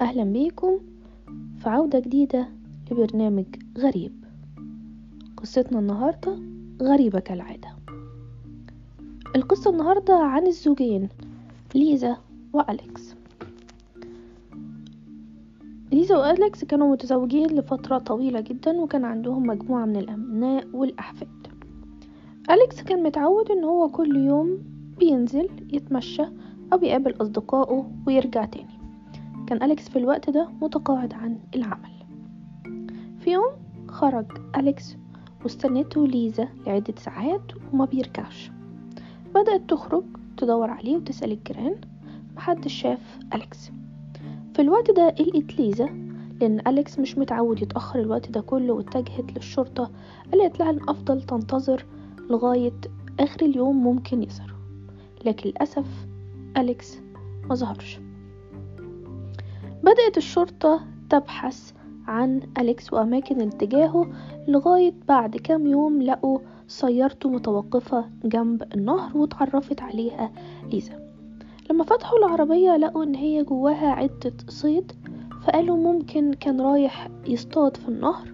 أهلا بيكم في عودة جديدة لبرنامج غريب. قصتنا النهاردة غريبة كالعادة. القصة النهاردة عن الزوجين ليزا وأليكس. ليزا وأليكس كانوا متزوجين لفترة طويلة جدا وكان عندهم مجموعة من الأبناء والأحفاد. أليكس كان متعود إن هو كل يوم بينزل يتمشى أو بيقابل أصدقائه ويرجع تاني. كان أليكس في الوقت ده متقاعد عن العمل. في يوم خرج أليكس واستنته ليزا لعدة ساعات وما بيرجعش. بدأت تخرج تدور عليه وتسأل الجيران محدش شاف أليكس. في الوقت ده لقيت ليزا لأن أليكس مش متعود يتأخر الوقت ده كله واتجهت للشرطة قالت لها الأفضل تنتظر لغاية آخر اليوم ممكن يظهر. لكن للأسف أليكس ما ظهرش. بدأت الشرطة تبحث عن أليكس وأماكن اتجاهه لغاية بعد كام يوم لقوا سيارته متوقفة جنب النهر واتعرفت عليها ليزا. لما فتحوا العربية لقوا إن هي جواها عدة صيد فقالوا ممكن كان رايح يصطاد في النهر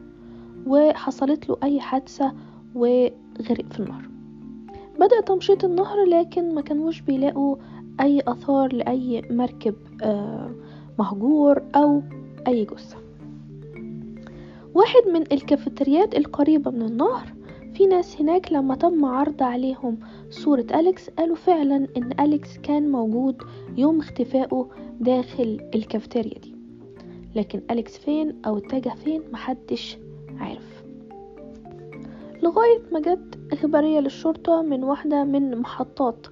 وحصلت له أي حادثة وغرق في النهر. بدأ تمشيط النهر لكن ما كانوش بيلاقوا أي أثار لأي مركب مهجور أو أي جثة. واحد من الكافيتريات القريبة من النهر في ناس هناك لما تم عرض عليهم صورة أليكس قالوا فعلا إن أليكس كان موجود يوم اختفائه داخل الكافيتيريا دي. لكن أليكس فين أو اتجه فين محدش عارف. لغاية ما جت إخبارية للشرطة من واحدة من محطات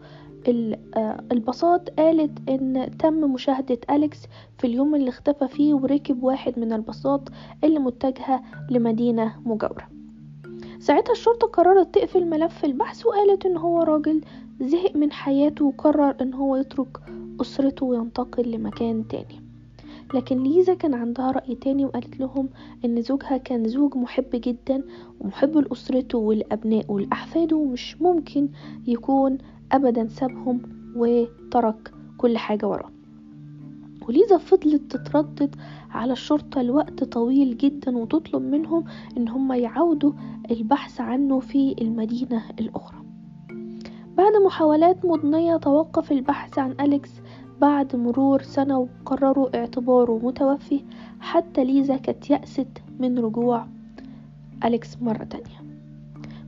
الباصات قالت إن تم مشاهدة أليكس في اليوم اللي اختفى فيه وركب واحد من الباصات اللي متجهة لمدينة مجاورة. ساعتها الشرطة قررت تقفل ملف البحث وقالت إن هو راجل زهق من حياته وقرر إن هو يترك أسرته وينتقل لمكان تاني. لكن ليزا كان عندها رأي تاني وقالت لهم إن زوجها كان زوج محب جدا ومحب لأسرته والأبناء والأحفاد ومش ممكن يكون ابدا سابهم وترك كل حاجة وراه. وليزا فضلت تتردد على الشرطة لوقت طويل جدا وتطلب منهم إن هم يعودوا البحث عنه في المدينة الأخرى. بعد محاولات مضنية توقف البحث عن أليكس بعد مرور سنة وقرروا اعتباره متوفي حتى ليزا كانت يأست من رجوع أليكس مرة تانية.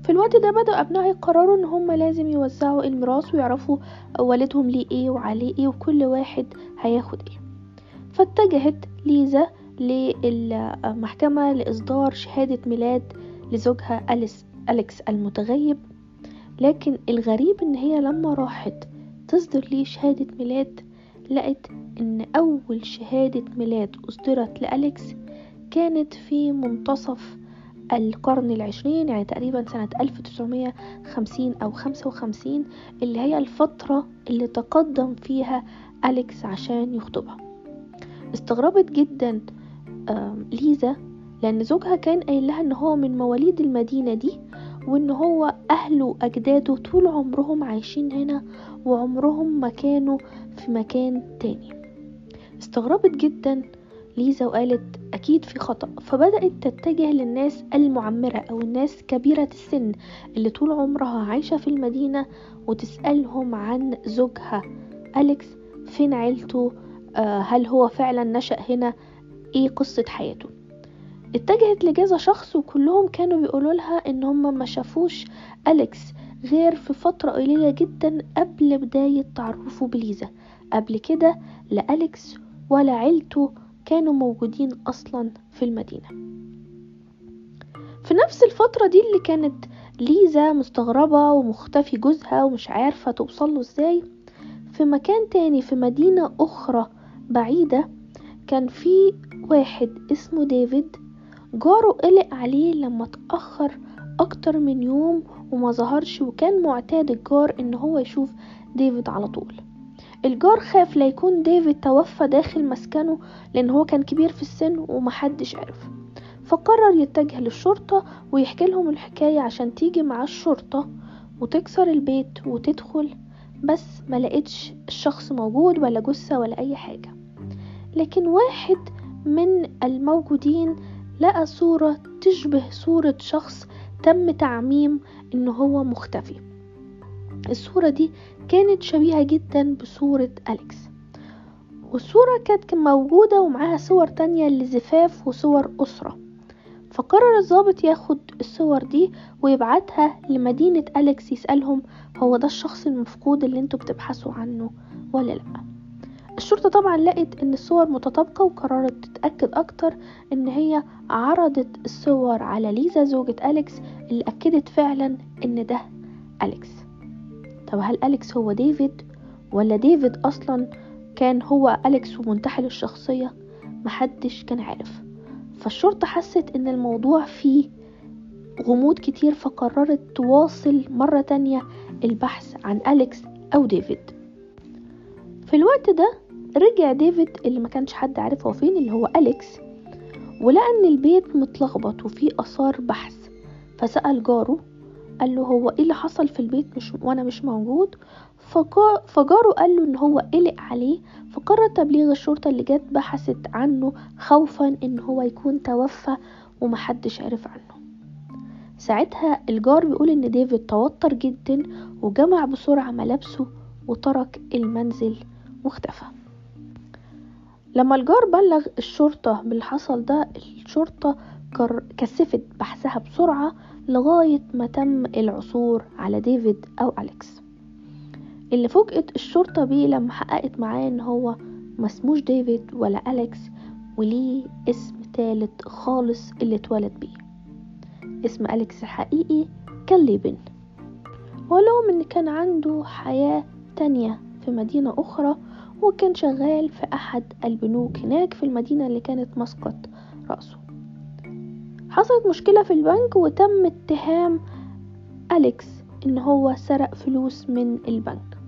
في الوقت ده بدأ أبنائي يقرروا إن هم لازم يوزعوا الميراث ويعرفوا والدهم ليه إيه وعليه إيه وكل واحد هياخد إيه. فاتجهت ليزا للمحكمة لإصدار شهادة ميلاد لزوجها أليس أليكس المتغيب. لكن الغريب إن هي لما راحت تصدر ليه شهادة ميلاد لقت إن أول شهادة ميلاد أصدرت لأليكس كانت في منتصف القرن العشرين يعني تقريبا سنة 1950 أو 55 اللي هي الفترة اللي تقدم فيها أليكس عشان يخطبها. استغربت جدا ليزا لأن زوجها كان قايل لها إن هو من مواليد المدينة دي وإن هو أهله وأجداده طول عمرهم عايشين هنا وعمرهم ما كانوا في مكان تاني. استغربت جدا ليزا وقالت أكيد في خطأ. فبدأت تتجه للناس المعمرة أو الناس كبيرة السن اللي طول عمرها عايشة في المدينة وتسألهم عن زوجها. أليكس فين عيلته؟ آه هل هو فعلا نشأ هنا؟ إيه قصة حياته؟ اتجهت لكذا شخص وكلهم كانوا بيقولوا لها إن هم ما شافوش أليكس غير في فترة قليلة جدا قبل بداية تعرفه بليزا. قبل كده لا أليكس ولا عيلته كانوا موجودين أصلا في المدينة. في نفس الفترة دي اللي كانت ليزا مستغربة ومختفي جوزها ومش عارفة توصله إزاي في مكان تاني في مدينة أخرى بعيدة كان في واحد اسمه ديفيد. جاره قلق عليه لما اتأخر أكتر من يوم وما ظهرش وكان معتاد الجار إن هو يشوف ديفيد على طول. الجار خاف لا يكون ديفيد توفى داخل مسكنه لأن هو كان كبير في السن ومحدش عرف. فقرر يتجه للشرطة ويحكي لهم الحكاية عشان تيجي مع الشرطة وتكسر البيت وتدخل بس ما لقيتش الشخص موجود ولا جثة ولا أي حاجة. لكن واحد من الموجودين لقى صورة تشبه صورة شخص تم تعميم إن هو مختفي. الصورة دي كانت شبيهة جدا بصورة أليكس. والصورة كانت موجودة ومعاها صور تانية لزفاف وصور أسرة. فقرر الضابط ياخد الصور دي ويبعتها لمدينة أليكس يسألهم هو ده الشخص المفقود اللي أنتوا بتبحثوا عنه ولا لأ. الشرطة طبعا لقت إن الصور متطابقة وقررت تتأكد أكتر إن هي عرضت الصور على ليزا زوجة أليكس اللي أكدت فعلا إن ده أليكس. طب هل أليكس هو ديفيد؟ ولا ديفيد أصلا كان هو أليكس ومنتحل الشخصية؟ محدش كان عارف. فالشرطة حست إن الموضوع فيه غموض كتير فقررت تواصل مرة تانية البحث عن أليكس أو ديفيد. في الوقت ده رجع ديفيد اللي ما كانش حد عارف هو فين اللي هو أليكس ولقى إن البيت متلخبط وفيه آثار بحث. فسأل جاره قال له هو إيه اللي حصل في البيت مش وأنا مش موجود؟ فجاره قال له إن هو قلق عليه فقرر تبليغ الشرطة اللي جت بحثت عنه خوفا إن هو يكون توفى ومحدش عرف عنه. ساعتها الجار بيقول إن ديفيد توتر جدا وجمع بسرعة ملابسه وترك المنزل واختفى. لما الجار بلغ الشرطة باللي حصل ده الشرطة كثفت بحثها بسرعة لغاية ما تم العثور على ديفيد أو أليكس. اللي فوجئت الشرطة بيه لما حققت معاه إن هو مسموش ديفيد ولا أليكس وليه اسم تالت خالص اللي اتولد بيه. اسم أليكس الحقيقي كان ليبن. ولو إن كان عنده حياة تانية في مدينة أخرى وكان شغال في أحد البنوك هناك في المدينة اللي كانت مسقط رأسه. حصلت مشكلة في البنك وتم اتهام أليكس إن هو سرق فلوس من البنك.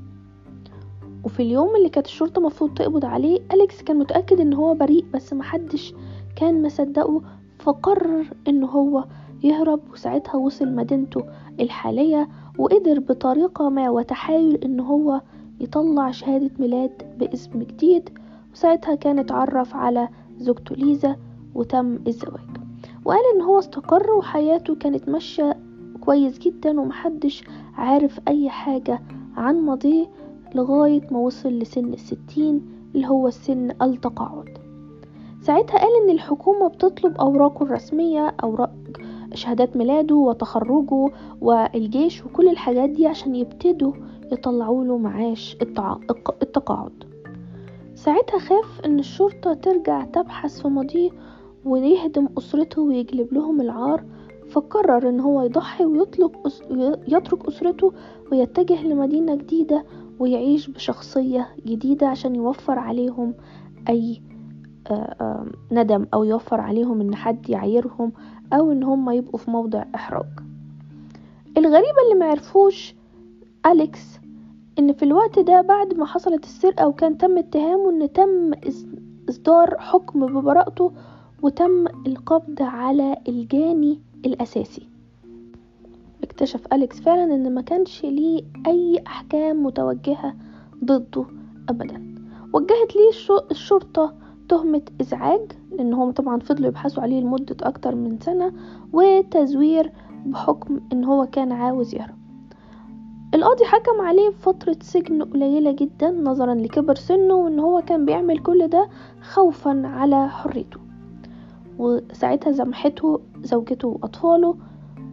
وفي اليوم اللي كانت الشرطة مفروض تقبض عليه أليكس كان متأكد إن هو بريء بس محدش كان مصدقه فقرر إن هو يهرب وساعتها وصل مدينته الحالية وقدر بطريقة ما وتحايل إن هو يطلع شهادة ميلاد باسم جديد. وساعتها كان اتعرف على زوجته ليزا وتم الزواج. وقال إن هو استقر وحياته كانت ماشية كويس جدا ومحدش عارف أي حاجة عن ماضيه لغاية ما وصل لسن الستين اللي هو السن التقاعد. ساعتها قال إن الحكومة بتطلب أوراقه الرسمية أوراق شهادات ميلاده وتخرجه والجيش وكل الحاجات دي عشان يبتدوا يطلعوا له معاش التقاعد. ساعتها خاف إن الشرطة ترجع تبحث في ماضيه ويهدم أسرته ويجلب لهم العار فقرر إن هو يضحي ويطلق أس... يترك أسرته ويتجه لمدينة جديدة ويعيش بشخصية جديدة عشان يوفر عليهم أي ندم أو يوفر عليهم إن حد يعايرهم أو إن هم يبقوا في موضع إحراج. الغريبة اللي معرفوش أليكس إن في الوقت ده بعد ما حصلت السرقة وكان تم اتهامه إن تم إصدار حكم ببراءته وتم القبض على الجاني الأساسي. اكتشف أليكس فعلا إن ما كانش ليه أي أحكام متوجهة ضده أبدا. وجهت ليه الشرطة تهمة إزعاج لأن هم طبعا فضلوا يبحثوا عليه لمدة أكتر من سنة وتزوير بحكم إن هو كان عاوز يهرب. القاضي حكم عليه بفترة سجن قليلة جدا نظرا لكبر سنه وإن هو كان بيعمل كل ده خوفا على حريته. وساعتها زمحته زوجته وأطفاله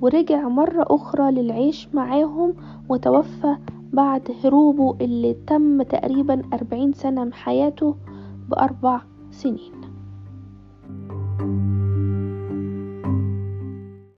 ورجع مرة أخرى للعيش معاهم وتوفى بعد هروبه اللي تم تقريبا أربعين سنة من حياته بأربع سنين.